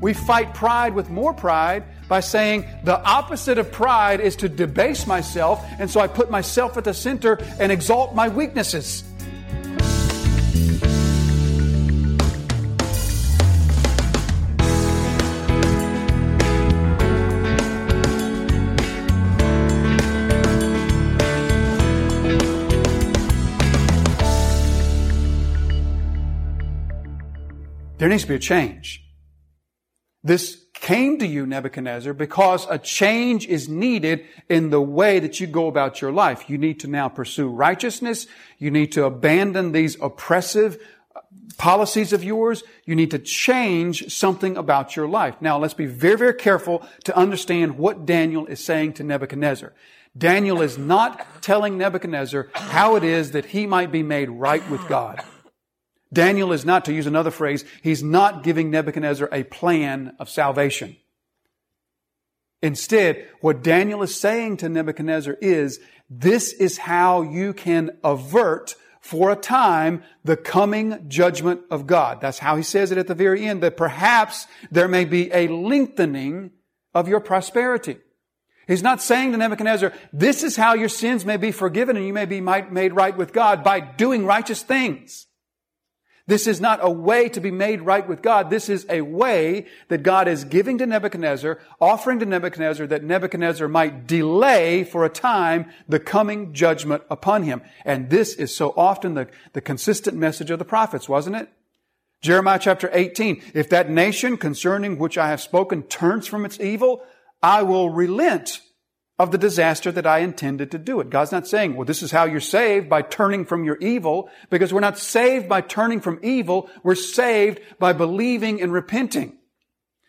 We fight pride with more pride by saying the opposite of pride is to debase myself, and so I put myself at the center and exalt my weaknesses. There needs to be a change. This came to you, Nebuchadnezzar, because a change is needed in the way that you go about your life. You need to now pursue righteousness. You need to abandon these oppressive uh, policies of yours. You need to change something about your life. Now, let's be very, very careful to understand what Daniel is saying to Nebuchadnezzar. Daniel is not telling Nebuchadnezzar how it is that he might be made right with God. Daniel is not, to use another phrase, he's not giving Nebuchadnezzar a plan of salvation. Instead, what Daniel is saying to Nebuchadnezzar is, this is how you can avert for a time the coming judgment of God. That's how he says it at the very end, that perhaps there may be a lengthening of your prosperity. He's not saying to Nebuchadnezzar, this is how your sins may be forgiven and you may be made right with God by doing righteous things. This is not a way to be made right with God. This is a way that God is giving to Nebuchadnezzar, offering to Nebuchadnezzar that Nebuchadnezzar might delay for a time the coming judgment upon him. And this is so often the, the consistent message of the prophets, wasn't it? Jeremiah chapter 18, if that nation concerning which I have spoken turns from its evil, I will relent of the disaster that I intended to do it. God's not saying, well, this is how you're saved by turning from your evil, because we're not saved by turning from evil. We're saved by believing and repenting.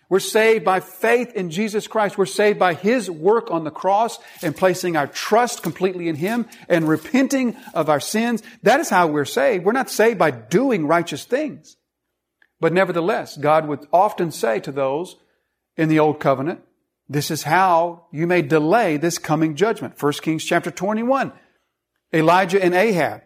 We're saved by faith in Jesus Christ. We're saved by His work on the cross and placing our trust completely in Him and repenting of our sins. That is how we're saved. We're not saved by doing righteous things. But nevertheless, God would often say to those in the Old Covenant, this is how you may delay this coming judgment. 1 Kings chapter 21. Elijah and Ahab.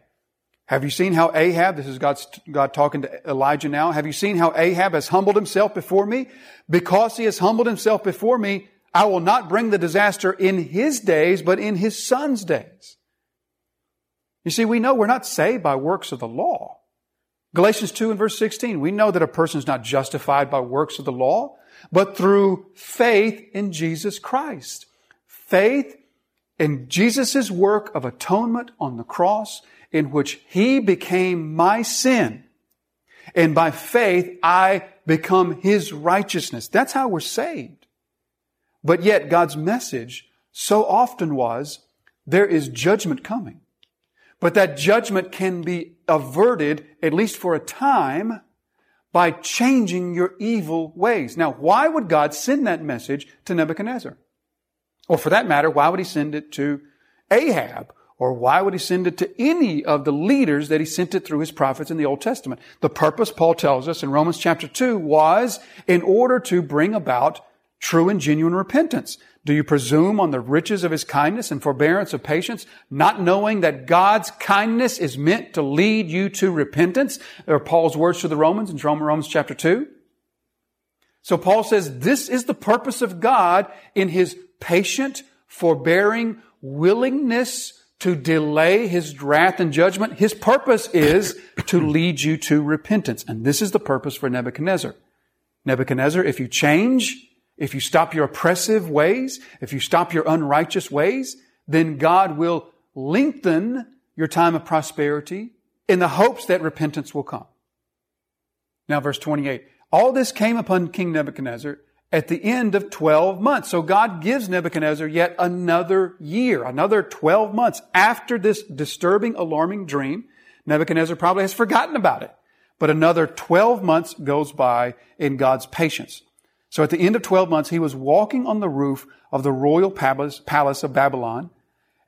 Have you seen how Ahab, this is God's, God talking to Elijah now, have you seen how Ahab has humbled himself before me? Because he has humbled himself before me, I will not bring the disaster in his days, but in his son's days. You see, we know we're not saved by works of the law. Galatians 2 and verse 16, we know that a person is not justified by works of the law, but through faith in Jesus Christ. Faith in Jesus' work of atonement on the cross in which He became my sin. And by faith, I become His righteousness. That's how we're saved. But yet God's message so often was, there is judgment coming. But that judgment can be averted, at least for a time, by changing your evil ways. Now, why would God send that message to Nebuchadnezzar? Or for that matter, why would he send it to Ahab? Or why would he send it to any of the leaders that he sent it through his prophets in the Old Testament? The purpose, Paul tells us in Romans chapter 2, was in order to bring about true and genuine repentance. Do you presume on the riches of his kindness and forbearance of patience, not knowing that God's kindness is meant to lead you to repentance? Or Paul's words to the Romans in Romans chapter 2. So Paul says this is the purpose of God in his patient, forbearing willingness to delay his wrath and judgment. His purpose is to lead you to repentance. And this is the purpose for Nebuchadnezzar. Nebuchadnezzar, if you change, if you stop your oppressive ways, if you stop your unrighteous ways, then God will lengthen your time of prosperity in the hopes that repentance will come. Now, verse 28. All this came upon King Nebuchadnezzar at the end of 12 months. So God gives Nebuchadnezzar yet another year, another 12 months after this disturbing, alarming dream. Nebuchadnezzar probably has forgotten about it. But another 12 months goes by in God's patience. So at the end of 12 months, he was walking on the roof of the royal palace of Babylon.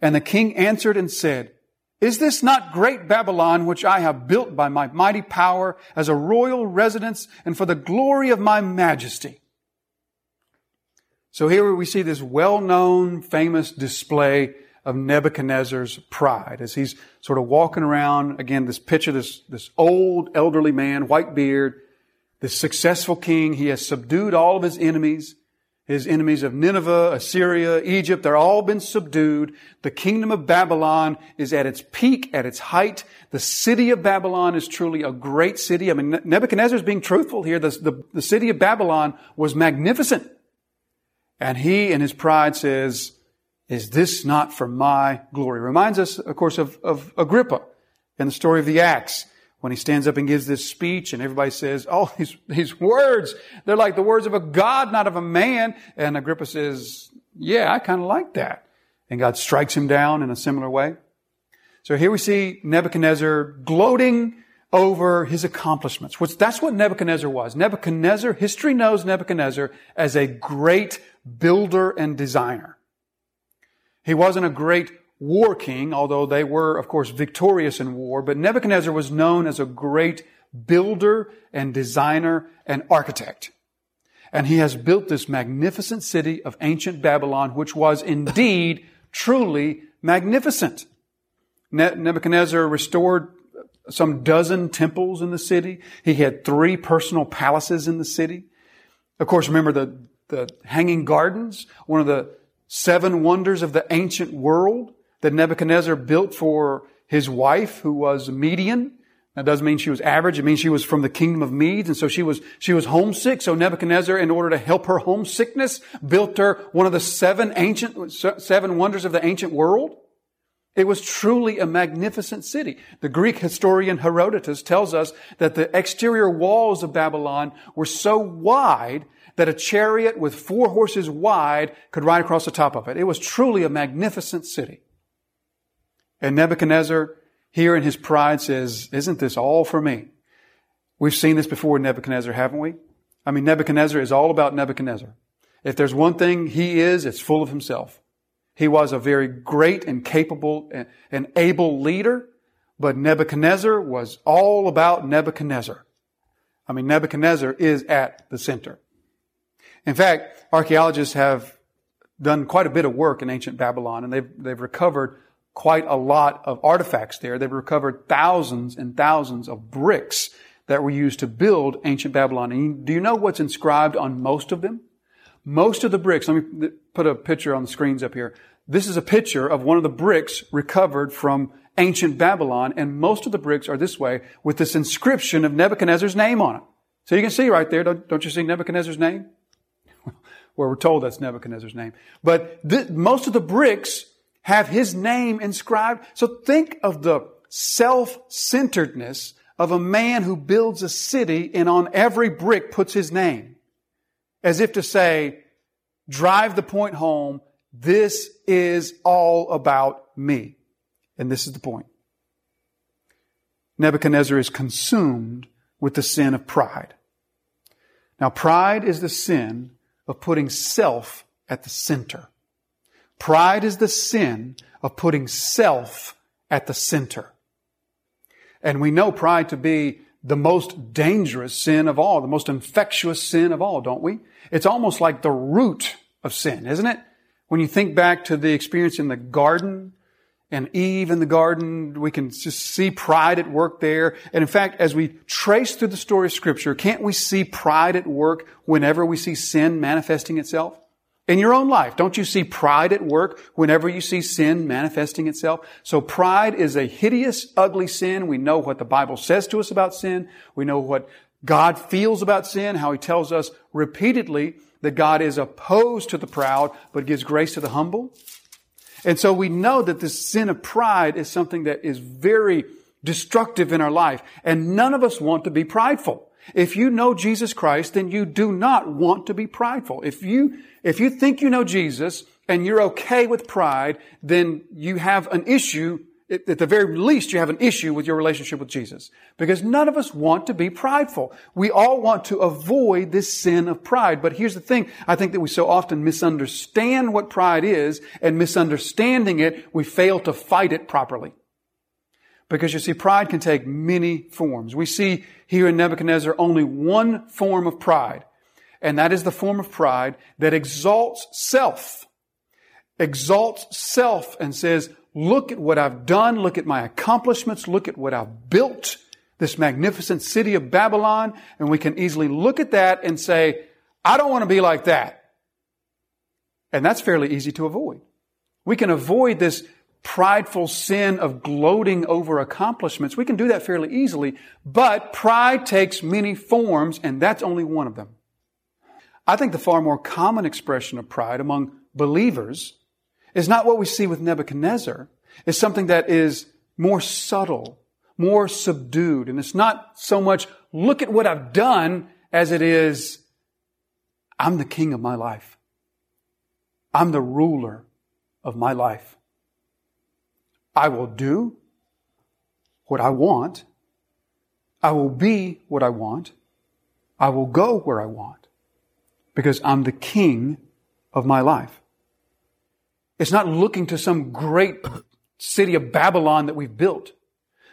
And the king answered and said, Is this not great Babylon, which I have built by my mighty power as a royal residence and for the glory of my majesty? So here we see this well-known, famous display of Nebuchadnezzar's pride as he's sort of walking around. Again, this picture, this, this old elderly man, white beard, this successful king. He has subdued all of his enemies. His enemies of Nineveh, Assyria, Egypt, they're all been subdued. The kingdom of Babylon is at its peak, at its height. The city of Babylon is truly a great city. I mean, Nebuchadnezzar is being truthful here. The, the, the city of Babylon was magnificent. And he in his pride says, is this not for my glory? Reminds us, of course, of, of Agrippa in the story of the Acts when he stands up and gives this speech and everybody says, oh, these, these words, they're like the words of a God, not of a man. And Agrippa says, yeah, I kind of like that. And God strikes him down in a similar way. So here we see Nebuchadnezzar gloating over his accomplishments. That's what Nebuchadnezzar was. Nebuchadnezzar, history knows Nebuchadnezzar as a great builder and designer. He wasn't a great war king, although they were, of course, victorious in war, but Nebuchadnezzar was known as a great builder and designer and architect. And he has built this magnificent city of ancient Babylon, which was indeed truly magnificent. Nebuchadnezzar restored some dozen temples in the city. He had three personal palaces in the city. Of course, remember the, the hanging gardens, one of the seven wonders of the ancient world that Nebuchadnezzar built for his wife, who was Median. That doesn't mean she was average. It means she was from the kingdom of Medes. And so she was, she was homesick. So Nebuchadnezzar, in order to help her homesickness, built her one of the seven ancient, seven wonders of the ancient world. It was truly a magnificent city. The Greek historian Herodotus tells us that the exterior walls of Babylon were so wide that a chariot with four horses wide could ride across the top of it. It was truly a magnificent city. And Nebuchadnezzar, here in his pride, says, Isn't this all for me? We've seen this before Nebuchadnezzar, haven't we? I mean, Nebuchadnezzar is all about Nebuchadnezzar. If there's one thing he is, it's full of himself. He was a very great and capable and able leader, but Nebuchadnezzar was all about Nebuchadnezzar. I mean, Nebuchadnezzar is at the center. In fact, archaeologists have done quite a bit of work in ancient Babylon, and they've, they've recovered quite a lot of artifacts there. They've recovered thousands and thousands of bricks that were used to build ancient Babylon. And do you know what's inscribed on most of them? Most of the bricks, let me put a picture on the screens up here. This is a picture of one of the bricks recovered from ancient Babylon, and most of the bricks are this way with this inscription of Nebuchadnezzar's name on it. So you can see right there, don't, don't you see Nebuchadnezzar's name? Where we're told that's Nebuchadnezzar's name. But th- most of the bricks have his name inscribed. So think of the self-centeredness of a man who builds a city and on every brick puts his name. As if to say, drive the point home, this is all about me. And this is the point. Nebuchadnezzar is consumed with the sin of pride. Now, pride is the sin of putting self at the center. Pride is the sin of putting self at the center. And we know pride to be the most dangerous sin of all, the most infectious sin of all, don't we? It's almost like the root of sin, isn't it? When you think back to the experience in the garden and Eve in the garden, we can just see pride at work there. And in fact, as we trace through the story of scripture, can't we see pride at work whenever we see sin manifesting itself? In your own life, don't you see pride at work whenever you see sin manifesting itself? So pride is a hideous, ugly sin. We know what the Bible says to us about sin. We know what God feels about sin, how He tells us repeatedly that God is opposed to the proud, but gives grace to the humble. And so we know that this sin of pride is something that is very destructive in our life. And none of us want to be prideful. If you know Jesus Christ, then you do not want to be prideful. If you, if you think you know Jesus and you're okay with pride, then you have an issue. At the very least, you have an issue with your relationship with Jesus. Because none of us want to be prideful. We all want to avoid this sin of pride. But here's the thing. I think that we so often misunderstand what pride is and misunderstanding it, we fail to fight it properly. Because you see, pride can take many forms. We see here in Nebuchadnezzar only one form of pride, and that is the form of pride that exalts self. Exalts self and says, look at what I've done, look at my accomplishments, look at what I've built. this magnificent city of Babylon, and we can easily look at that and say, I don't want to be like that. And that's fairly easy to avoid. We can avoid this prideful sin of gloating over accomplishments. We can do that fairly easily, but pride takes many forms, and that's only one of them. I think the far more common expression of pride among believers is not what we see with Nebuchadnezzar. It's something that is more subtle, more subdued. And it's not so much, look at what I've done, as it is, I'm the king of my life. I'm the ruler of my life. I will do what I want. I will be what I want. I will go where I want because I'm the king of my life. It's not looking to some great city of Babylon that we've built,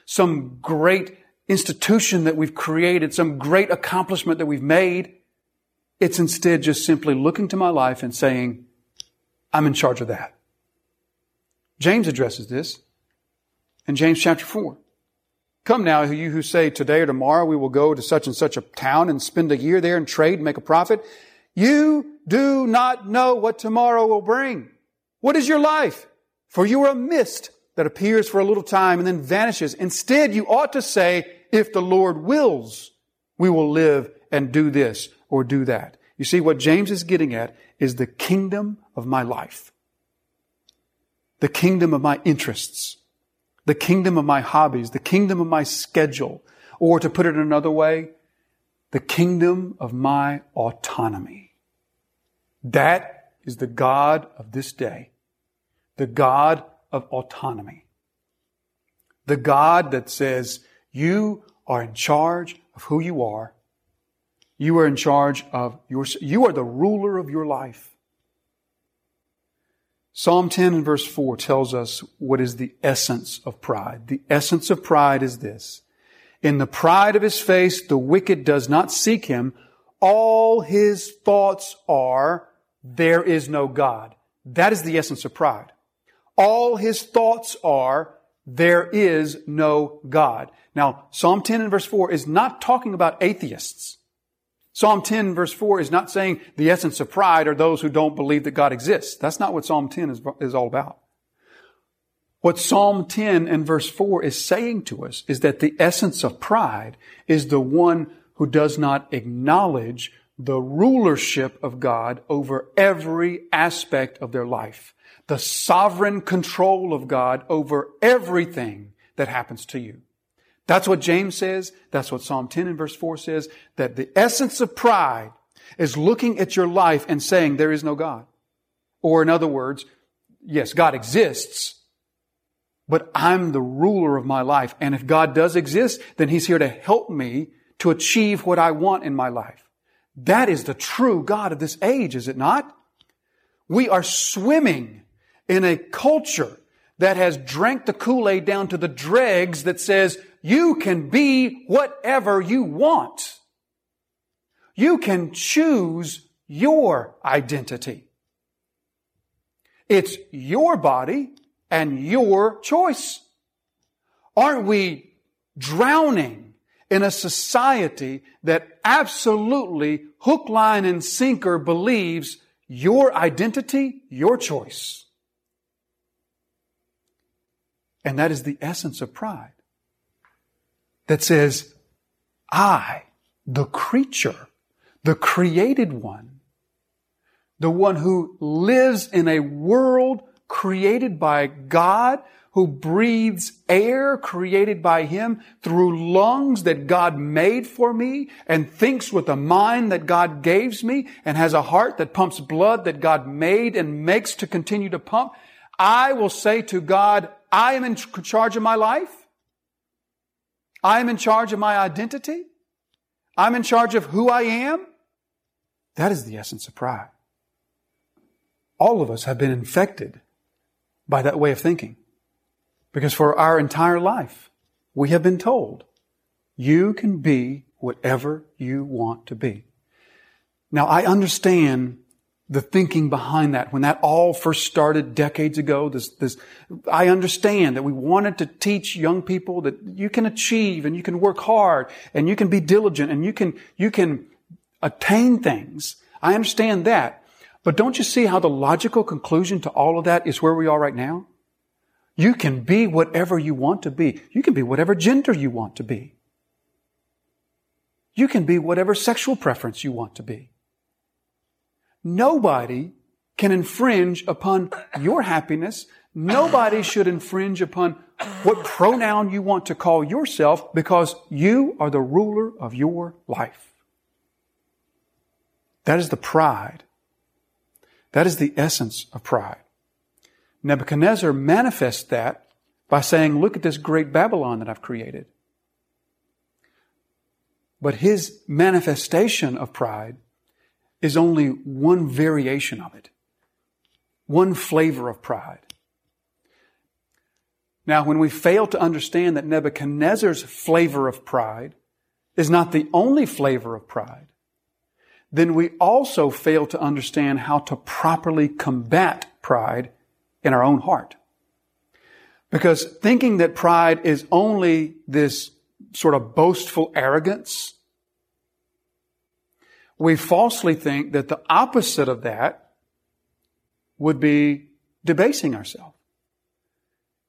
some great institution that we've created, some great accomplishment that we've made. It's instead just simply looking to my life and saying, I'm in charge of that. James addresses this in James chapter 4. Come now, you who say today or tomorrow we will go to such and such a town and spend a year there and trade and make a profit. You do not know what tomorrow will bring. What is your life? For you are a mist that appears for a little time and then vanishes. Instead, you ought to say, if the Lord wills, we will live and do this or do that. You see, what James is getting at is the kingdom of my life. The kingdom of my interests the kingdom of my hobbies, the kingdom of my schedule, or to put it another way, the kingdom of my autonomy. That is the God of this day, the God of autonomy. The God that says, you are in charge of who you are. You are in charge of your, you are the ruler of your life. Psalm 10 and verse 4 tells us what is the essence of pride. The essence of pride is this. In the pride of his face, the wicked does not seek him. All his thoughts are, there is no God. That is the essence of pride. All his thoughts are, there is no God. Now, Psalm 10 and verse 4 is not talking about atheists. Psalm 10 verse 4 is not saying the essence of pride are those who don't believe that God exists. That's not what Psalm 10 is, is all about. What Psalm 10 and verse 4 is saying to us is that the essence of pride is the one who does not acknowledge the rulership of God over every aspect of their life. The sovereign control of God over everything that happens to you. That's what James says. That's what Psalm 10 and verse 4 says. That the essence of pride is looking at your life and saying there is no God. Or in other words, yes, God exists, but I'm the ruler of my life. And if God does exist, then He's here to help me to achieve what I want in my life. That is the true God of this age, is it not? We are swimming in a culture that has drank the Kool-Aid down to the dregs that says you can be whatever you want. You can choose your identity. It's your body and your choice. Aren't we drowning in a society that absolutely hook, line, and sinker believes your identity, your choice? And that is the essence of pride that says, I, the creature, the created one, the one who lives in a world created by God, who breathes air created by Him through lungs that God made for me and thinks with a mind that God gave me and has a heart that pumps blood that God made and makes to continue to pump. I will say to God, I am in charge of my life. I'm in charge of my identity. I'm in charge of who I am. That is the essence of pride. All of us have been infected by that way of thinking. Because for our entire life, we have been told, you can be whatever you want to be. Now, I understand the thinking behind that. When that all first started decades ago, this, this, I understand that we wanted to teach young people that you can achieve and you can work hard and you can be diligent and you can, you can attain things. I understand that. But don't you see how the logical conclusion to all of that is where we are right now? You can be whatever you want to be. You can be whatever gender you want to be. You can be whatever sexual preference you want to be. Nobody can infringe upon your happiness. Nobody should infringe upon what pronoun you want to call yourself because you are the ruler of your life. That is the pride. That is the essence of pride. Nebuchadnezzar manifests that by saying, look at this great Babylon that I've created. But his manifestation of pride is only one variation of it, one flavor of pride. Now, when we fail to understand that Nebuchadnezzar's flavor of pride is not the only flavor of pride, then we also fail to understand how to properly combat pride in our own heart. Because thinking that pride is only this sort of boastful arrogance we falsely think that the opposite of that would be debasing ourselves.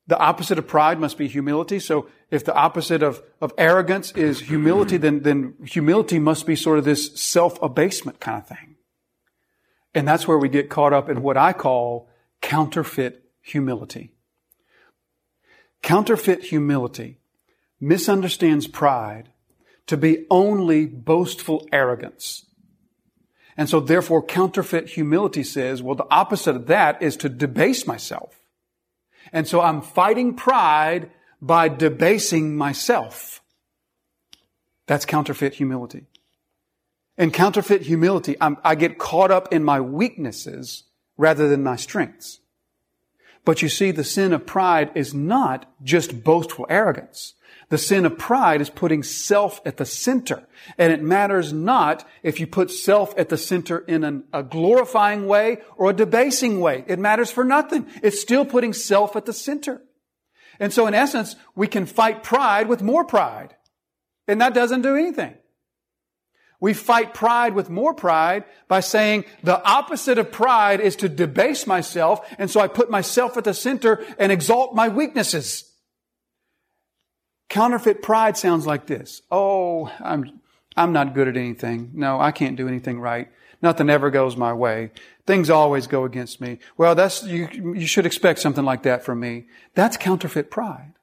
The opposite of pride must be humility. So if the opposite of, of arrogance is humility, then, then humility must be sort of this self-abasement kind of thing. And that's where we get caught up in what I call counterfeit humility. Counterfeit humility misunderstands pride to be only boastful arrogance. And so therefore counterfeit humility says, well, the opposite of that is to debase myself. And so I'm fighting pride by debasing myself. That's counterfeit humility. In counterfeit humility, I'm, i get caught up in my weaknesses rather than my strengths. But you see, the sin of pride is not just boastful arrogance. The sin of pride is putting self at the center. And it matters not if you put self at the center in an, a glorifying way or a debasing way. It matters for nothing. It's still putting self at the center. And so in essence, we can fight pride with more pride. And that doesn't do anything. We fight pride with more pride by saying the opposite of pride is to debase myself. And so I put myself at the center and exalt my weaknesses. Counterfeit pride sounds like this. Oh, I'm, I'm not good at anything. No, I can't do anything right. Nothing ever goes my way. Things always go against me. Well, that's, you, you should expect something like that from me. That's counterfeit pride.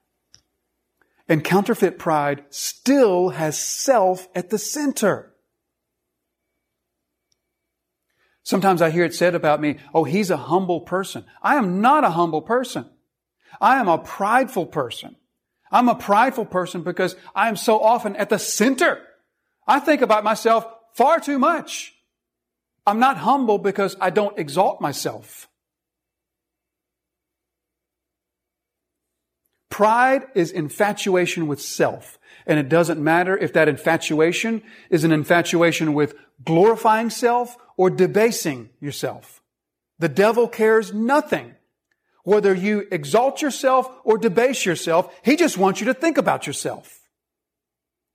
And counterfeit pride still has self at the center. Sometimes I hear it said about me, oh, he's a humble person. I am not a humble person. I am a prideful person. I'm a prideful person because I am so often at the center. I think about myself far too much. I'm not humble because I don't exalt myself. Pride is infatuation with self. And it doesn't matter if that infatuation is an infatuation with glorifying self or debasing yourself. The devil cares nothing whether you exalt yourself or debase yourself, he just wants you to think about yourself.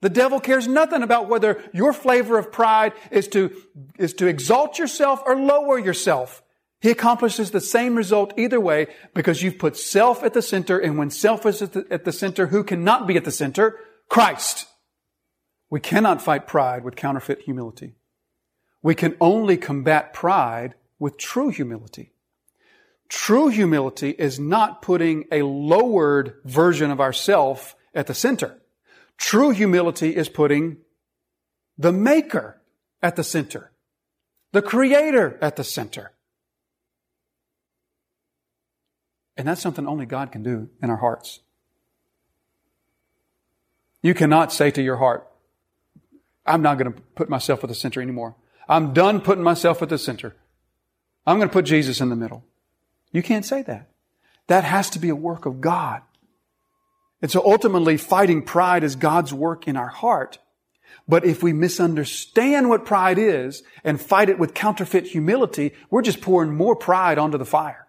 The devil cares nothing about whether your flavor of pride is to, is to exalt yourself or lower yourself. He accomplishes the same result either way because you've put self at the center and when self is at the, at the center, who cannot be at the center? Christ. We cannot fight pride with counterfeit humility. We can only combat pride with true humility. True humility is not putting a lowered version of ourself at the center. True humility is putting the maker at the center, the creator at the center. And that's something only God can do in our hearts. You cannot say to your heart, I'm not going to put myself at the center anymore. I'm done putting myself at the center. I'm going to put Jesus in the middle. You can't say that. That has to be a work of God. And so ultimately, fighting pride is God's work in our heart. But if we misunderstand what pride is and fight it with counterfeit humility, we're just pouring more pride onto the fire.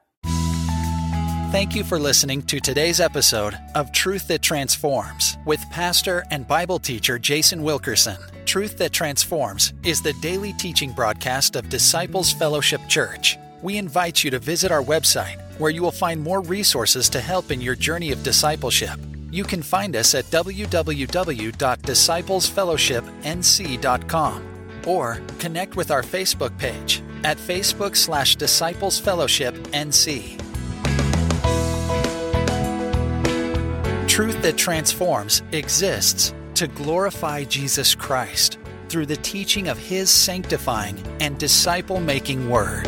Thank you for listening to today's episode of Truth That Transforms with pastor and Bible teacher Jason Wilkerson. Truth That Transforms is the daily teaching broadcast of Disciples Fellowship Church. We invite you to visit our website where you will find more resources to help in your journey of discipleship. You can find us at www.disciplesfellowshipnc.com or connect with our Facebook page at Facebook slash Disciples Fellowship NC. Truth that transforms exists to glorify Jesus Christ through the teaching of His sanctifying and disciple making Word.